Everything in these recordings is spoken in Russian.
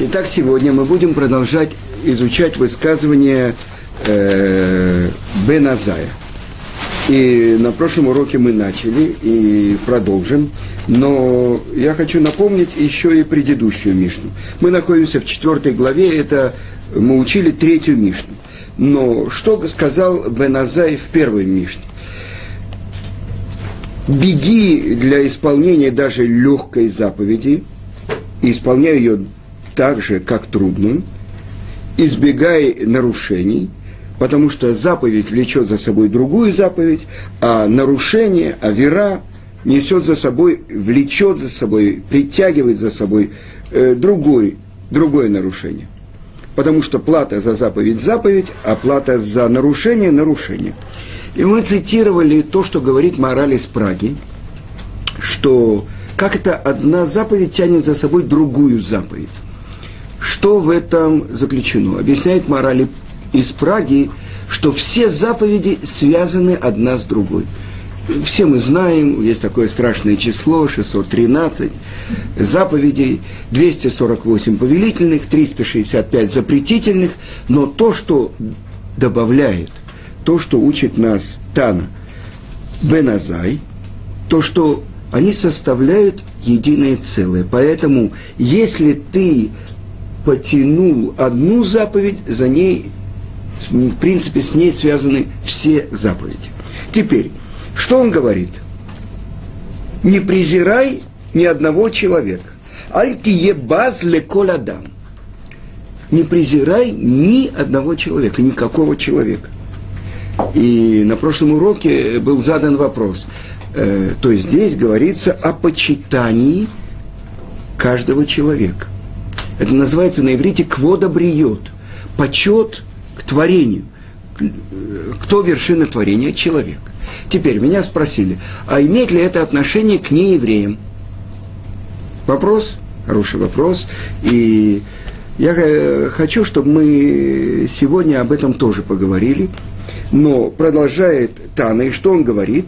Итак, сегодня мы будем продолжать изучать высказывание э, Беназая. И на прошлом уроке мы начали и продолжим. Но я хочу напомнить еще и предыдущую Мишну. Мы находимся в четвертой главе, это мы учили третью Мишну. Но что сказал Беназай в первой Мишне? Беги для исполнения даже легкой заповеди, и исполняй ее так же, как трудную, избегай нарушений, потому что заповедь влечет за собой другую заповедь, а нарушение, а вера несет за собой, влечет за собой, притягивает за собой э, другой, другое нарушение. Потому что плата за заповедь – заповедь, а плата за нарушение – нарушение. И мы цитировали то, что говорит мораль из Праги, что как это одна заповедь тянет за собой другую заповедь. Что в этом заключено? Объясняет морали из Праги, что все заповеди связаны одна с другой. Все мы знаем, есть такое страшное число, 613 заповедей, 248 повелительных, 365 запретительных, но то, что добавляет, то, что учит нас Тана Беназай, то, что они составляют единое целое. Поэтому, если ты потянул одну заповедь, за ней, в принципе, с ней связаны все заповеди. Теперь, что он говорит? Не презирай ни одного человека. Аль-тиебаз леколадам. Не презирай ни одного человека, никакого человека. И на прошлом уроке был задан вопрос. Э, то есть здесь говорится о почитании каждого человека. Это называется на иврите квода бриет. Почет к творению. Кто вершина творения? Человек. Теперь меня спросили, а имеет ли это отношение к неевреям? Вопрос, хороший вопрос. И я э, хочу, чтобы мы сегодня об этом тоже поговорили. Но продолжает Тана, и что он говорит?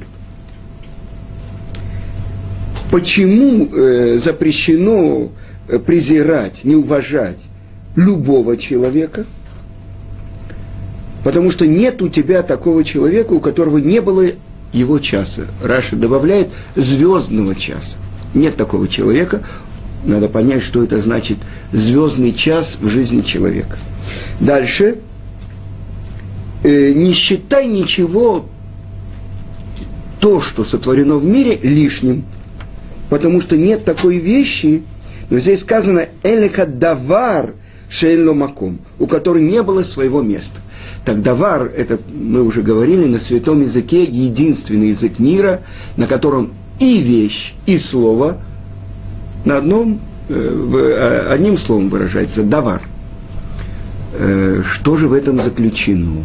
Почему э, запрещено Э, презирать, не уважать любого человека, потому что нет у тебя такого человека, у которого не было его часа. Раша добавляет звездного часа. Нет такого человека. Надо понять, что это значит звездный час в жизни человека. Дальше. Э, не считай ничего, то, что сотворено в мире, лишним. Потому что нет такой вещи, но здесь сказано «элека давар шейло маком», у которой не было своего места. Так давар, это мы уже говорили, на святом языке единственный язык мира, на котором и вещь, и слово на одном, э, э, одним словом выражается давар. Э, что же в этом заключено?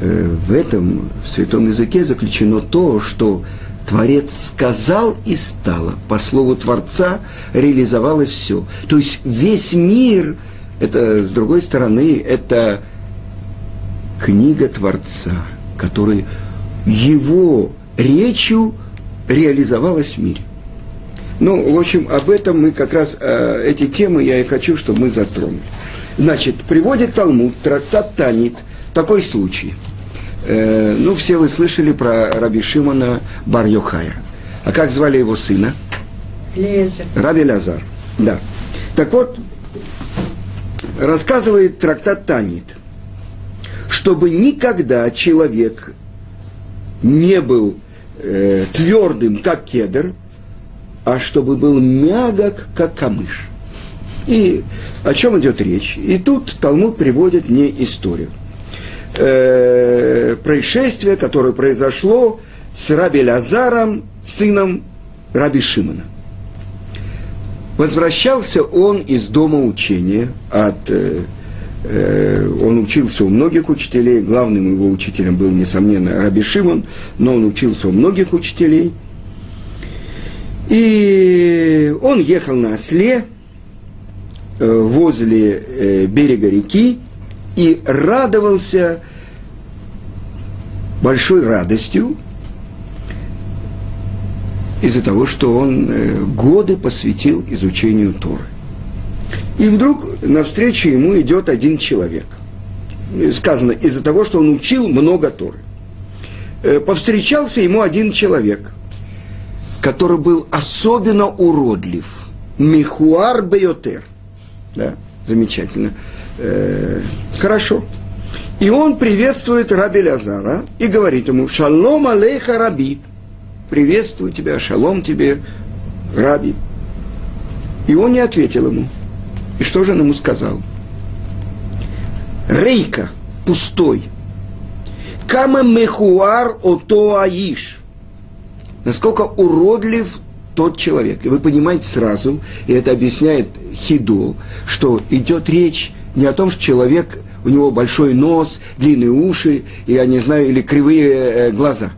В этом, в святом языке заключено то, что Творец сказал и стало. По слову Творца реализовалось все. То есть весь мир, это, с другой стороны, это книга Творца, который его речью реализовалась в мире. Ну, в общем, об этом мы как раз, э, эти темы я и хочу, чтобы мы затронули. Значит, приводит Талмуд, трактат Танит, такой случай – Э, ну, все вы слышали про Раби Шимона бар -Йохая. А как звали его сына? Лезер. Раби Лазар. Да. Так вот, рассказывает трактат Танит, чтобы никогда человек не был э, твердым, как кедр, а чтобы был мягок, как камыш. И о чем идет речь? И тут Талмуд приводит мне историю э, происшествие, которое произошло с Раби Лазаром, сыном Раби Шимона. Возвращался он из дома учения от э, э, он учился у многих учителей, главным его учителем был, несомненно, Раби Шимон, но он учился у многих учителей. И он ехал на осле э, возле э, берега реки, и радовался большой радостью из-за того, что он э, годы посвятил изучению Торы. И вдруг навстречу ему идет один человек. Сказано, из-за того, что он учил много Торы. Э, повстречался ему один человек, который был особенно уродлив. Михуар Бейотер. Да, замечательно. Э, хорошо. И он приветствует Раби Лазара и говорит ему, шалом алейха раби, приветствую тебя, шалом тебе, раби. И он не ответил ему. И что же он ему сказал? Рейка, пустой. Кама мехуар ото аиш. Насколько уродлив тот человек. И вы понимаете сразу, и это объясняет Хидо, что идет речь не о том, что человек у него большой нос, длинные уши, я не знаю, или кривые э, глаза.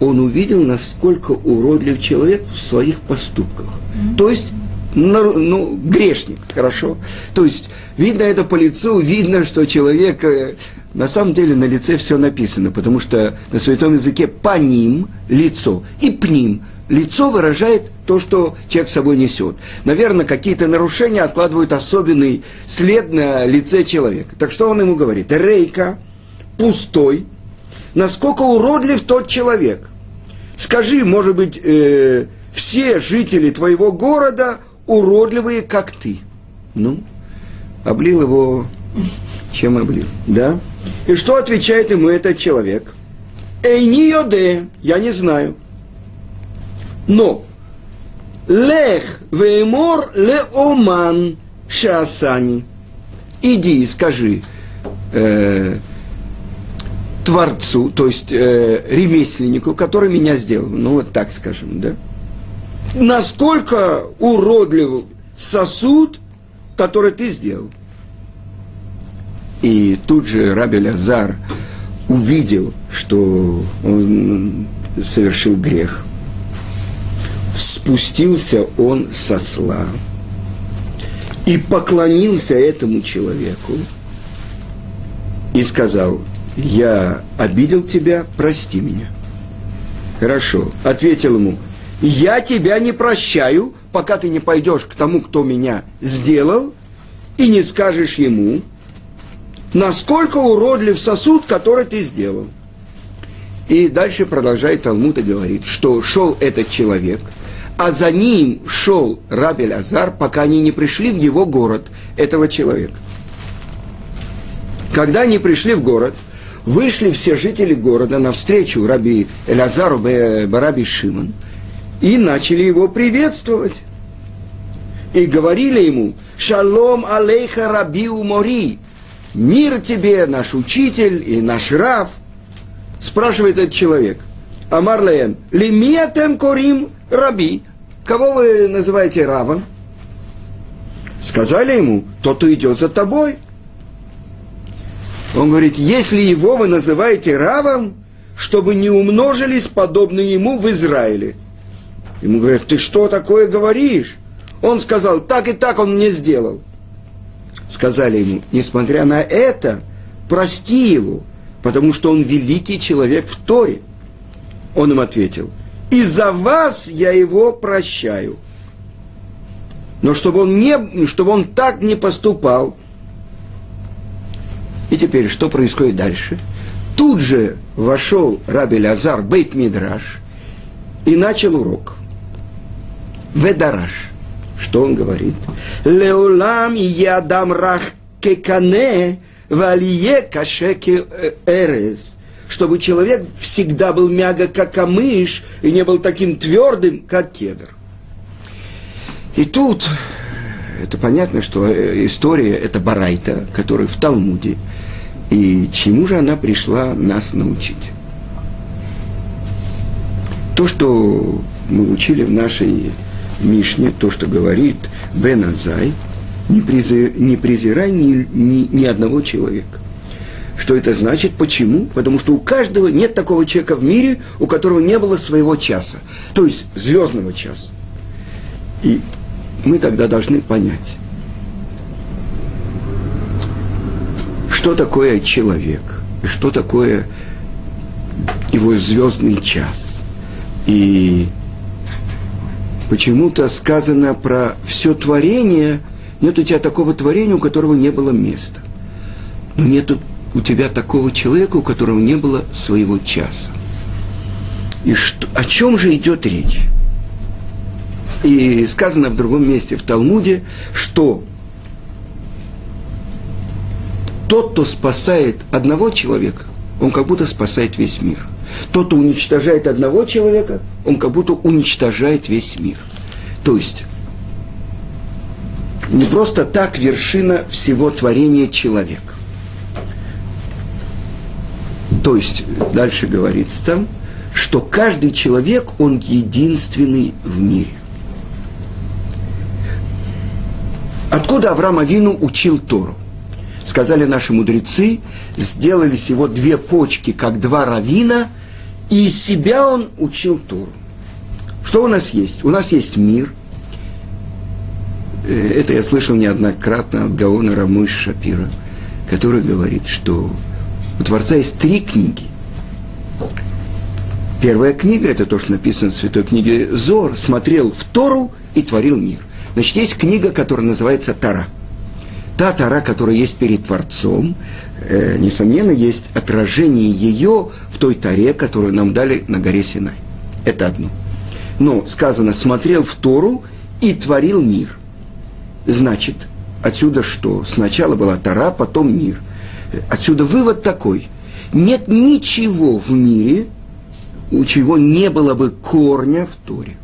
Он увидел, насколько уродлив человек в своих поступках. Mm-hmm. То есть, ну, ну, грешник, хорошо. То есть, видно это по лицу, видно, что человек, э, на самом деле на лице все написано, потому что на святом языке паним – лицо, и пним – лицо выражает то, что человек с собой несет. Наверное, какие-то нарушения откладывают особенный след на лице человека. Так что он ему говорит? Рейка, пустой, насколько уродлив тот человек. Скажи, может быть, э, все жители твоего города уродливые, как ты. Ну, облил его, чем облил, да? И что отвечает ему этот человек? Эй, не йоде, я не знаю. Но Лех веймор леоман шасани. Иди и скажи э, Творцу, то есть э, ремесленнику, который меня сделал. Ну, вот так скажем, да? Насколько уродлив сосуд, который ты сделал. И тут же Раби Лазар увидел, что он совершил грех – спустился он со сла и поклонился этому человеку и сказал, я обидел тебя, прости меня. Хорошо, ответил ему, я тебя не прощаю, пока ты не пойдешь к тому, кто меня сделал, и не скажешь ему, насколько уродлив сосуд, который ты сделал. И дальше продолжает Талмуд и говорит, что шел этот человек – а за ним шел Раби Азар, пока они не пришли в его город, этого человека. Когда они пришли в город, вышли все жители города навстречу Раби Элазару Бараби Шимон и начали его приветствовать. И говорили ему, «Шалом алейха раби умори, мир тебе, наш учитель и наш рав». Спрашивает этот человек, Амар леем, лимиатем корим раби, кого вы называете равом? Сказали ему, тот, идет за тобой. Он говорит, если его вы называете равом, чтобы не умножились подобные ему в Израиле. Ему говорят, ты что такое говоришь? Он сказал, так и так он мне сделал. Сказали ему, несмотря на это, прости его, потому что он великий человек в Торе. Он им ответил, и за вас я его прощаю. Но чтобы он, не, чтобы он так не поступал. И теперь, что происходит дальше? Тут же вошел Раби Лазар Бейт Мидраш и начал урок. Ведараш. Что он говорит? Леулам ядам рах кекане валие кашеке эрез чтобы человек всегда был мягок, как камыш, и не был таким твердым, как кедр. И тут, это понятно, что э, история – это барайта, которая в Талмуде. И чему же она пришла нас научить? То, что мы учили в нашей Мишне, то, что говорит Бен Азай, не, презирай, не презирай ни, ни, ни одного человека. Что это значит? Почему? Потому что у каждого нет такого человека в мире, у которого не было своего часа, то есть звездного часа. И мы тогда должны понять, что такое человек, и что такое его звездный час. И почему-то сказано про все творение Нет у тебя такого творения, у которого не было места. Но нет у тебя такого человека, у которого не было своего часа. И что, о чем же идет речь? И сказано в другом месте в Талмуде, что тот, кто спасает одного человека, он как будто спасает весь мир. Тот, уничтожает одного человека, он как будто уничтожает весь мир. То есть, не просто так вершина всего творения человек. То есть, дальше говорится там, что каждый человек, он единственный в мире. Откуда Авраам Авину учил Тору? Сказали наши мудрецы, сделали его две почки, как два равина, и из себя он учил Тору. Что у нас есть? У нас есть мир. Э, это я слышал неоднократно от Гаона Рамыш Шапира, который говорит, что у Творца есть три книги. Первая книга, это то, что написано в святой книге Зор, смотрел в Тору и творил мир. Значит, есть книга, которая называется Тара. Та Тара, которая есть перед Творцом, э, несомненно, есть отражение ее в той Таре, которую нам дали на горе Синай. Это одно. Но сказано, смотрел в Тору и творил мир. Значит, отсюда что? Сначала была Тара, потом мир. Отсюда вывод такой. Нет ничего в мире, у чего не было бы корня в Торе.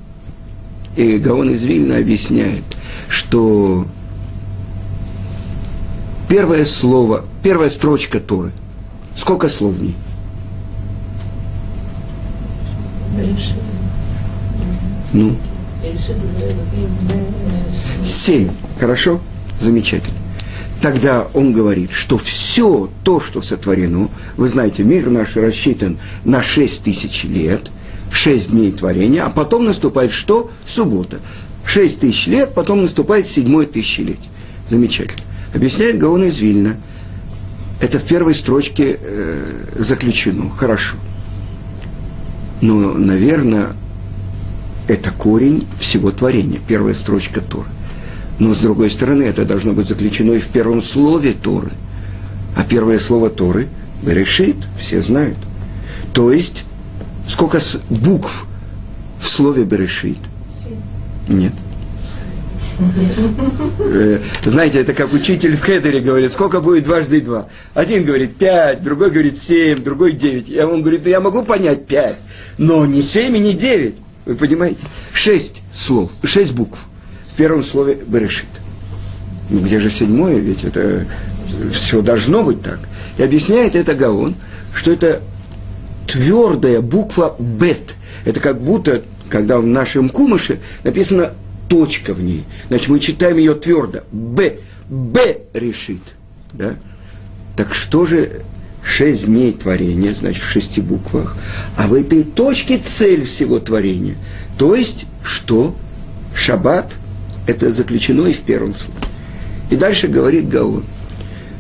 И Гаон из Вильна объясняет, что первое слово, первая строчка Торы, сколько слов в ней? Ну? Семь. Хорошо? Замечательно. Тогда он говорит, что все то, что сотворено, вы знаете, мир наш рассчитан на шесть тысяч лет, шесть дней творения, а потом наступает что? Суббота. Шесть тысяч лет, потом наступает седьмое тысячелетие. Замечательно. Объясняет Гаон из Вильна. Это в первой строчке э, заключено. Хорошо. Но, наверное, это корень всего творения. Первая строчка Торы. Но, с другой стороны, это должно быть заключено и в первом слове Торы. А первое слово Торы – Берешит, все знают. То есть Сколько букв в слове Берешит? Нет. Э, знаете, это как учитель в Хедере говорит, сколько будет дважды два. Один говорит пять, другой говорит семь, другой девять. Я он говорит, я могу понять пять, но не семь и не девять. Вы понимаете? Шесть слов, шесть букв в первом слове Берешит. Ну где же седьмое? Ведь это все должно быть так. И объясняет это Гаон, что это твердая буква «бет». Это как будто, когда в нашем кумыше написано точка в ней. Значит, мы читаем ее твердо. «Б». «Б» решит. Да? Так что же шесть дней творения, значит, в шести буквах, а в этой точке цель всего творения. То есть, что? Шаббат – это заключено и в первом слове. И дальше говорит Гаон,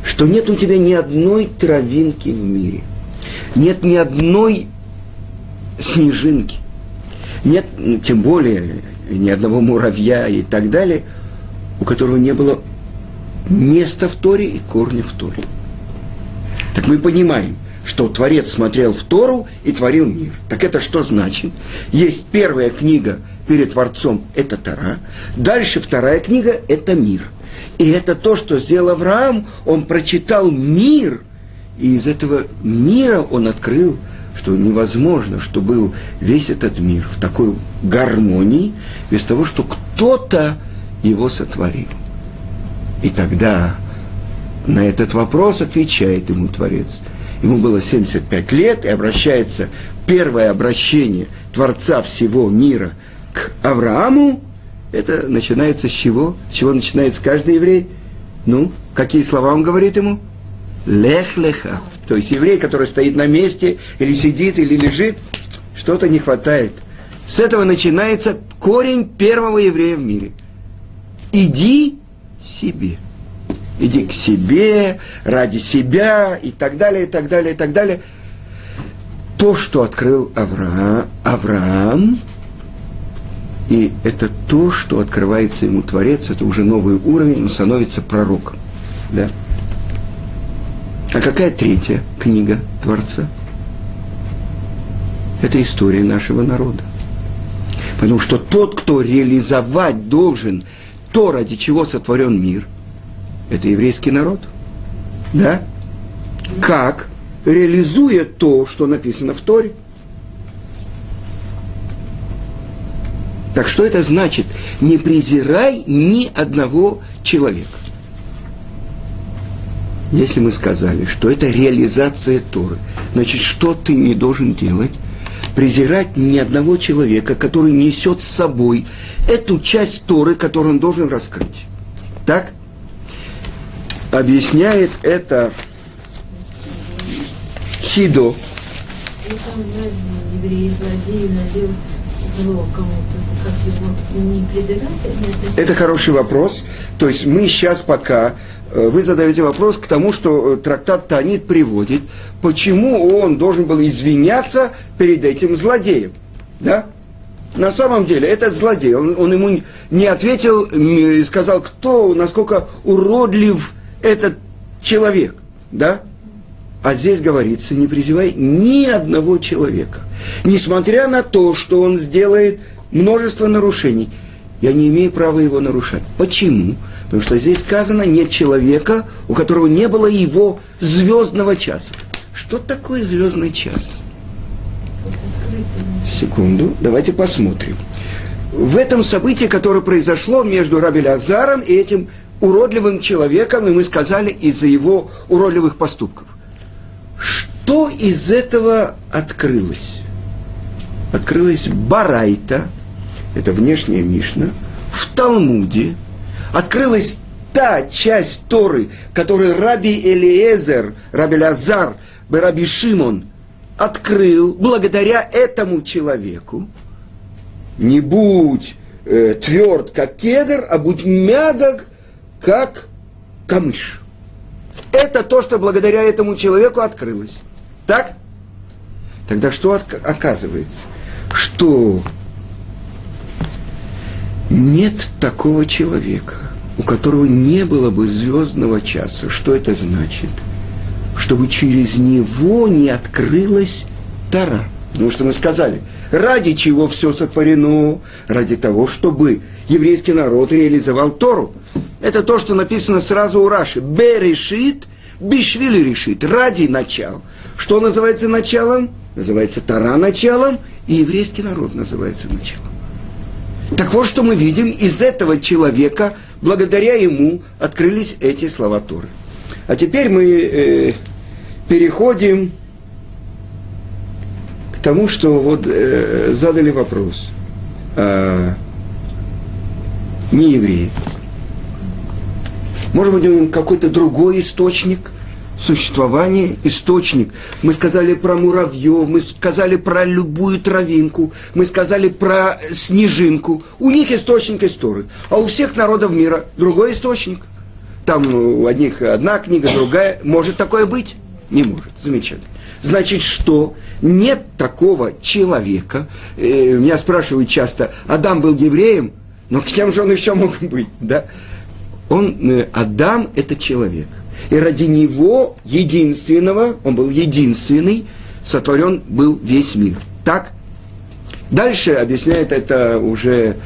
что нет у тебя ни одной травинки в мире – нет ни одной снежинки, нет, тем более, ни одного муравья и так далее, у которого не было места в Торе и корня в Торе. Так мы понимаем, что Творец смотрел в Тору и творил мир. Так это что значит? Есть первая книга перед Творцом, это Тора. Дальше вторая книга, это мир. И это то, что сделал Авраам, он прочитал мир – и из этого мира он открыл, что невозможно, что был весь этот мир в такой гармонии, без того, что кто-то его сотворил. И тогда на этот вопрос отвечает ему Творец. Ему было 75 лет, и обращается первое обращение Творца всего мира к Аврааму. Это начинается с чего? С чего начинается каждый еврей? Ну, какие слова он говорит ему? Лех-леха. То есть еврей, который стоит на месте, или сидит, или лежит, что-то не хватает. С этого начинается корень первого еврея в мире. Иди себе. Иди к себе, ради себя, и так далее, и так далее, и так далее. То, что открыл Авраам, Авраам И это то, что открывается ему Творец, это уже новый уровень, он становится пророком. Да? А какая третья книга Творца? Это история нашего народа. Потому что тот, кто реализовать должен то, ради чего сотворен мир, это еврейский народ. Да? Как? Реализуя то, что написано в Торе. Так что это значит? Не презирай ни одного человека. Если мы сказали, что это реализация Торы, значит, что ты не должен делать? Презирать ни одного человека, который несет с собой эту часть Торы, которую он должен раскрыть. Так? Объясняет это Хидо. Это хороший вопрос. То есть мы сейчас пока вы задаете вопрос к тому, что э, трактат Танит приводит, почему он должен был извиняться перед этим злодеем. Да? На самом деле, этот злодей, он, он ему не ответил и сказал, кто, насколько уродлив этот человек. Да? А здесь говорится, не призывай ни одного человека. Несмотря на то, что он сделает множество нарушений, я не имею права его нарушать. Почему? Потому что здесь сказано, нет человека, у которого не было его звездного часа. Что такое звездный час? Секунду, давайте посмотрим. В этом событии, которое произошло между Раби Азаром и этим уродливым человеком, и мы сказали, из-за его уродливых поступков. Что из этого открылось? Открылась Барайта, это внешняя Мишна, в Талмуде, открылась та часть Торы, которую Раби Элиезер, Раби Лазар, Раби Шимон открыл благодаря этому человеку. Не будь э, тверд, как кедр, а будь мягок, как камыш. Это то, что благодаря этому человеку открылось. Так? Тогда что оказывается? Что нет такого человека, у которого не было бы звездного часа. Что это значит? Чтобы через него не открылась Тара. Потому что мы сказали, ради чего все сотворено? Ради того, чтобы еврейский народ реализовал Тору. Это то, что написано сразу у Раши. Берешит, бишвили решит, ради начала. Что называется началом? Называется Тара началом, и еврейский народ называется началом. Так вот, что мы видим, из этого человека, благодаря ему, открылись эти слова Торы. А теперь мы э, переходим к тому, что вот э, задали вопрос. А, не евреи. Может быть, у какой-то другой источник – существование, источник. Мы сказали про муравьев, мы сказали про любую травинку, мы сказали про снежинку. У них источник истории, а у всех народов мира другой источник. Там у одних одна книга, другая. Может такое быть? Не может. Замечательно. Значит, что нет такого человека. Э, меня спрашивают часто, Адам был евреем, но кем же он еще мог быть? Да? Он, э, Адам – это человек – и ради него, единственного, он был единственный, сотворен был весь мир. Так? Дальше объясняет это уже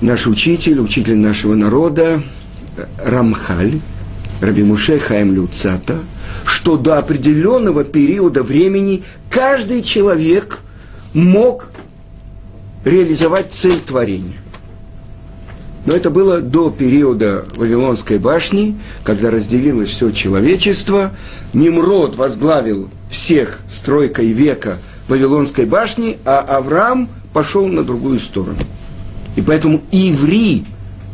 наш учитель, учитель нашего народа, Рамхаль, Раби Муше Хаим Люцата, что до определенного периода времени каждый человек мог реализовать цель творения. Но это было до периода Вавилонской башни, когда разделилось все человечество. Немрод возглавил всех стройкой века Вавилонской башни, а Авраам пошел на другую сторону. И поэтому Иври,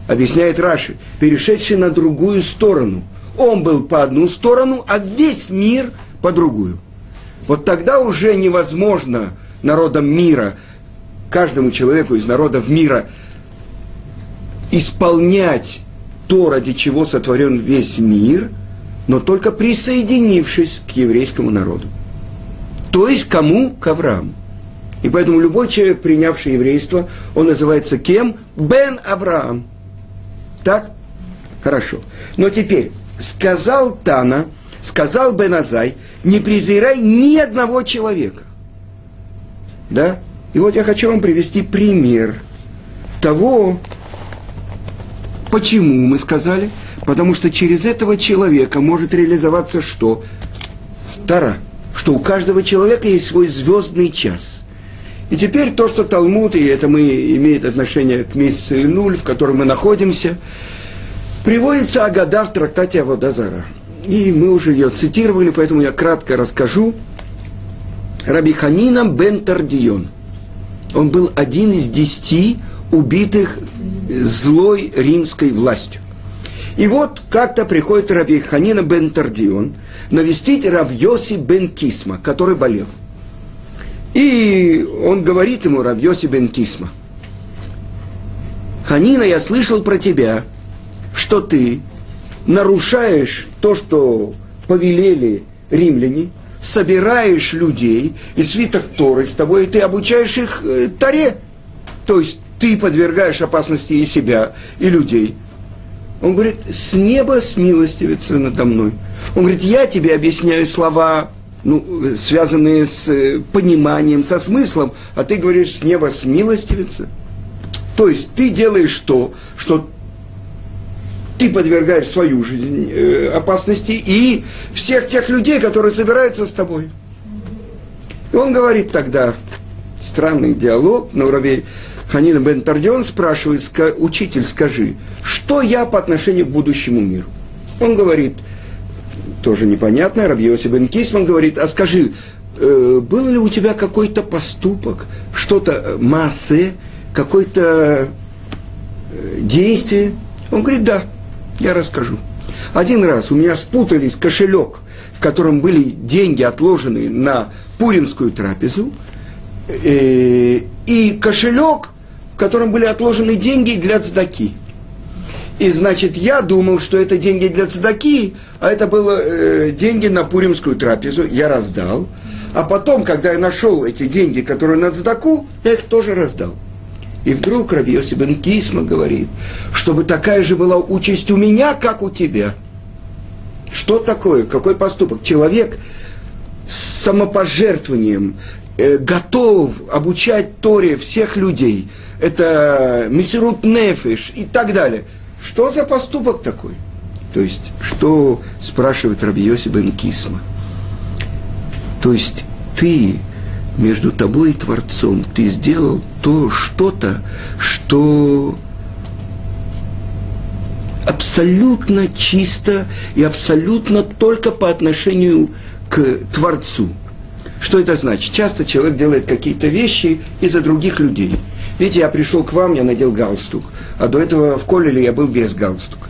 объясняет Раши, перешедший на другую сторону. Он был по одну сторону, а весь мир по другую. Вот тогда уже невозможно народам мира, каждому человеку из народов мира – исполнять то, ради чего сотворен весь мир, но только присоединившись к еврейскому народу. То есть кому? К Аврааму. И поэтому любой человек, принявший еврейство, он называется кем? Бен Авраам. Так? Хорошо. Но теперь, сказал Тана, сказал Бен Азай, не презирай ни одного человека. Да? И вот я хочу вам привести пример того, почему мы сказали. Потому что через этого человека может реализоваться что? Тара. Что у каждого человека есть свой звездный час. И теперь то, что Талмуд, и это мы имеет отношение к месяцу Нуль, в котором мы находимся, приводится Агада в трактате Аводазара. И мы уже ее цитировали, поэтому я кратко расскажу. Раби Ханина бен Тардион. Он был один из десяти убитых злой римской властью. И вот как-то приходит Раби Ханина бен Тардион навестить Равьоси бен Кисма, который болел. И он говорит ему, Равьоси бен Кисма, Ханина, я слышал про тебя, что ты нарушаешь то, что повелели римляне, собираешь людей и свиток Торы с тобой, и ты обучаешь их э, Таре. То есть ты подвергаешь опасности и себя, и людей. Он говорит, с неба смилостивится надо мной. Он говорит, я тебе объясняю слова, ну, связанные с э, пониманием, со смыслом, а ты говоришь, с неба смилостивится. То есть ты делаешь то, что ты подвергаешь свою жизнь э, опасности и всех тех людей, которые собираются с тобой. И он говорит тогда, странный диалог на уровне Ханина бен Тардион спрашивает, учитель, скажи, что я по отношению к будущему миру? Он говорит, тоже непонятно, Рабьоси бен Кисман говорит, а скажи, э, был ли у тебя какой-то поступок, что-то, э, массы, какое-то э, действие? Он говорит, да, я расскажу. Один раз у меня спутались кошелек, в котором были деньги, отложенные на пуримскую трапезу, и кошелек, котором были отложены деньги для цдаки. И значит, я думал, что это деньги для цдаки, а это было э, деньги на пуримскую трапезу, я раздал. А потом, когда я нашел эти деньги, которые на цдаку, я их тоже раздал. И вдруг Раби Йоси бен Кисма говорит, чтобы такая же была участь у меня, как у тебя. Что такое? Какой поступок? Человек с самопожертвованием э, готов обучать Торе всех людей – это мессирут нефиш и так далее. Что за поступок такой? То есть, что спрашивает Раби Йоси Кисма? То есть, ты между тобой и Творцом, ты сделал то что-то, что абсолютно чисто и абсолютно только по отношению к Творцу. Что это значит? Часто человек делает какие-то вещи из-за других людей – Видите, я пришел к вам, я надел галстук, а до этого в Колеле я был без галстука.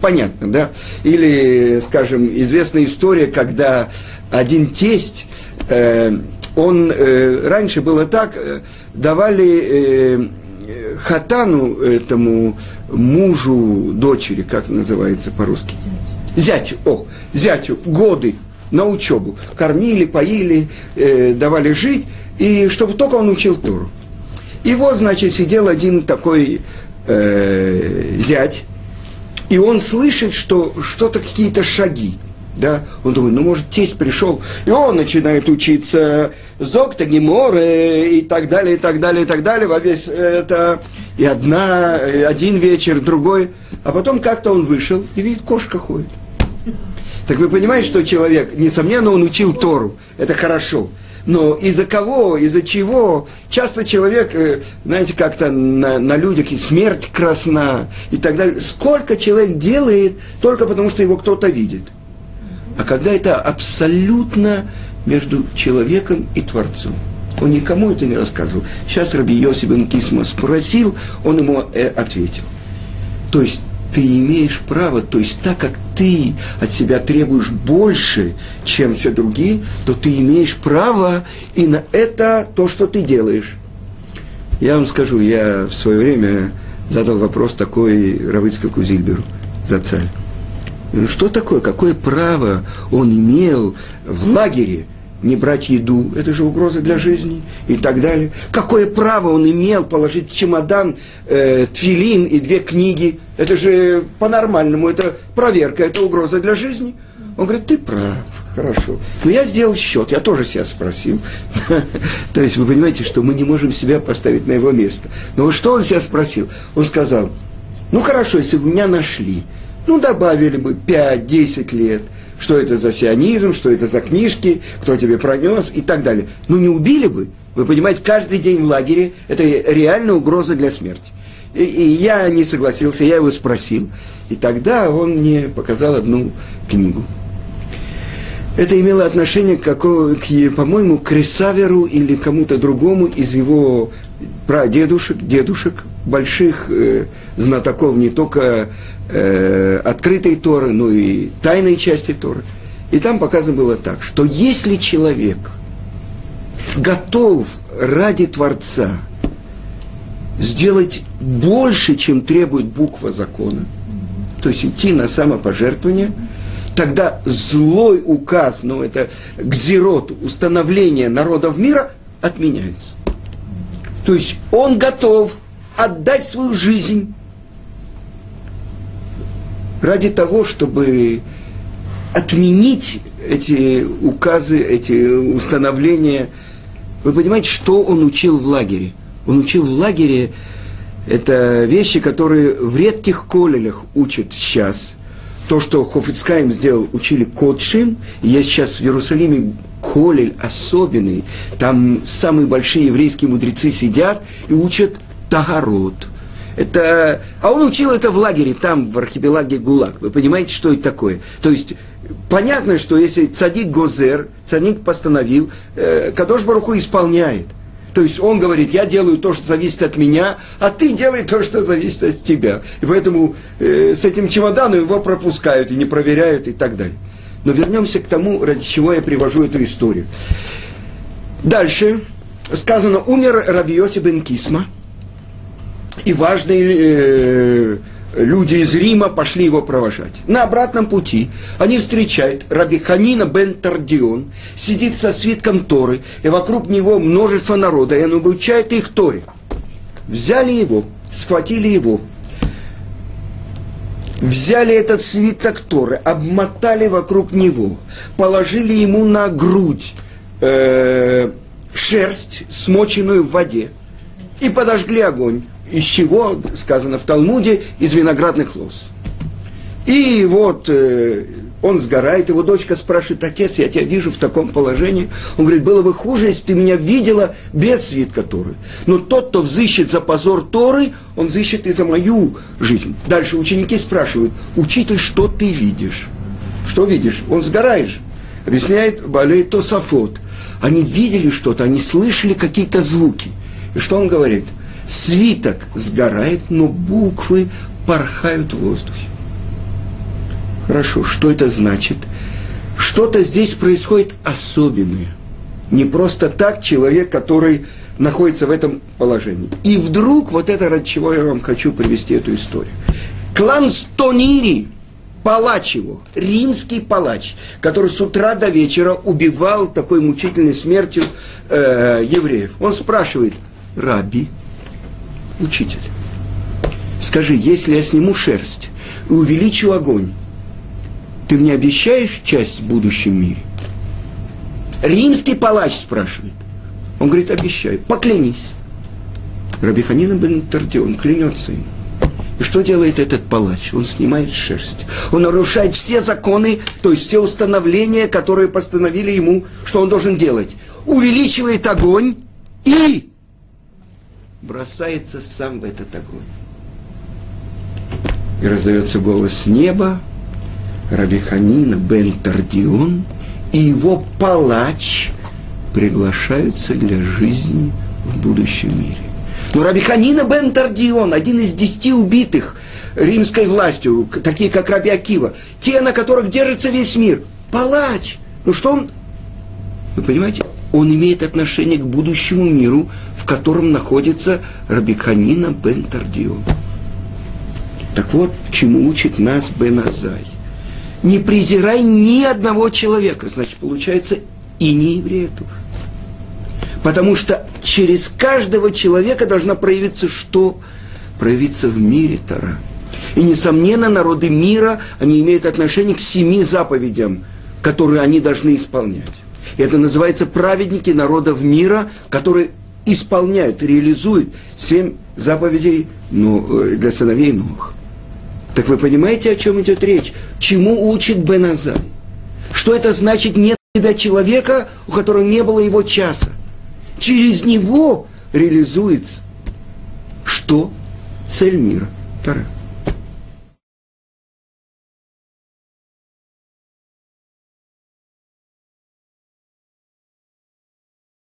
Понятно, да? Или, скажем, известная история, когда один тесть, э, он э, раньше было так, э, давали э, хатану этому мужу дочери, как называется по-русски? Зятю, о, зятю, годы на учебу. Кормили, поили, э, давали жить, и чтобы только он учил Тору. И вот, значит, сидел один такой э, зять, и он слышит, что что-то, какие-то шаги. Да? Он думает, ну, может, тесть пришел, и он начинает учиться зокта, геморы, и так далее, и так далее, и так далее, во весь это, и одна, один вечер, другой, а потом как-то он вышел, и видит, кошка ходит. Так вы понимаете, что человек, несомненно, он учил Тору, это хорошо, но из-за кого, из-за чего? Часто человек, э, знаете, как-то на, на людях и смерть красна и так далее. Сколько человек делает только потому, что его кто-то видит. А когда это абсолютно между человеком и Творцом. Он никому это не рассказывал. Сейчас Раби Йоси бен Кисма спросил, он ему э, ответил. То есть ты имеешь право, то есть так как ты от себя требуешь больше, чем все другие, то ты имеешь право и на это то, что ты делаешь. Я вам скажу, я в свое время задал вопрос такой Равыцкому Зильберу за царь. Ну, что такое, какое право он имел в лагере не брать еду, это же угроза для жизни и так далее. Какое право он имел положить в чемодан э, твилин и две книги? Это же по-нормальному, это проверка, это угроза для жизни. Он говорит, ты прав, хорошо. Но я сделал счет, я тоже себя спросил. То есть вы понимаете, что мы не можем себя поставить на его место. Но что он себя спросил? Он сказал, ну хорошо, если бы меня нашли, ну добавили бы 5-10 лет – что это за сионизм, что это за книжки, кто тебе пронес и так далее. Ну не убили бы. Вы понимаете, каждый день в лагере это реальная угроза для смерти. И, и я не согласился, я его спросил. И тогда он мне показал одну книгу. Это имело отношение, к, к, по-моему, к Ресаверу или кому-то другому из его прадедушек, дедушек, больших э, знатоков не только э, открытой Торы, но и тайной части Торы. И там показано было так, что если человек готов ради Творца сделать больше, чем требует буква закона, то есть идти на самопожертвование, тогда злой указ, ну это гзирот, установление народов мира отменяется. То есть он готов отдать свою жизнь ради того, чтобы отменить эти указы, эти установления. Вы понимаете, что он учил в лагере? Он учил в лагере это вещи, которые в редких колелях учат сейчас. То, что Хофицкаем сделал, учили Котшим. Я сейчас в Иерусалиме колель особенный. Там самые большие еврейские мудрецы сидят и учат Тагарот – это, а он учил это в лагере, там, в архипелаге ГУЛАГ. Вы понимаете, что это такое? То есть, понятно, что если цадик Гозер, цадик постановил, э, Кадош Баруху исполняет. То есть он говорит, я делаю то, что зависит от меня, а ты делай то, что зависит от тебя. И поэтому э, с этим чемоданом его пропускают и не проверяют и так далее. Но вернемся к тому, ради чего я привожу эту историю. Дальше сказано, умер Раби Йоси бен Кисма – и важные э, люди из Рима пошли его провожать. На обратном пути они встречают Раби Ханина бен Тардион, сидит со свитком Торы, и вокруг него множество народа, и он обучает их Торе. Взяли его, схватили его, взяли этот свиток Торы, обмотали вокруг него, положили ему на грудь э, шерсть, смоченную в воде, и подожгли огонь из чего, сказано в Талмуде, из виноградных лоз. И вот э, он сгорает, его дочка спрашивает, отец, я тебя вижу в таком положении. Он говорит, было бы хуже, если ты меня видела без свитка Торы. Но тот, кто взыщет за позор Торы, он взыщет и за мою жизнь. Дальше ученики спрашивают, учитель, что ты видишь? Что видишь? Он сгораешь. Объясняет Балей Тосафот. Они видели что-то, они слышали какие-то звуки. И что он говорит? – свиток сгорает, но буквы порхают в воздухе. Хорошо, что это значит? Что-то здесь происходит особенное. Не просто так человек, который находится в этом положении. И вдруг, вот это ради чего я вам хочу привести эту историю. Клан Стонири, палач его, римский палач, который с утра до вечера убивал такой мучительной смертью э, евреев. Он спрашивает, Раби, учитель, скажи, если я сниму шерсть и увеличу огонь, ты мне обещаешь часть в будущем мире? Римский палач спрашивает. Он говорит, обещаю, поклянись. Рабиханина бен Тардион клянется ему. И что делает этот палач? Он снимает шерсть. Он нарушает все законы, то есть все установления, которые постановили ему, что он должен делать. Увеличивает огонь и бросается сам в этот огонь. И раздается голос неба, Равиханина бен Тардион и его палач приглашаются для жизни в будущем мире. Но Рабиханина бен Тардион, один из десяти убитых римской властью, такие как Раби Акива, те, на которых держится весь мир, палач. Ну что он, вы понимаете, он имеет отношение к будущему миру, в котором находится Рабиканина бен Тардион. Так вот, чему учит нас Бен Азай. Не презирай ни одного человека. Значит, получается, и не еврея тоже. Потому что через каждого человека должна проявиться что? Проявиться в мире Тара. И, несомненно, народы мира, они имеют отношение к семи заповедям, которые они должны исполнять. Это называется праведники народов мира, которые исполняют, реализуют семь заповедей ну, э, для сыновей Нох. Так вы понимаете, о чем идет речь? Чему учит Беназай? Что это значит нет тебя человека, у которого не было его часа? Через него реализуется что? Цель мира. Тара.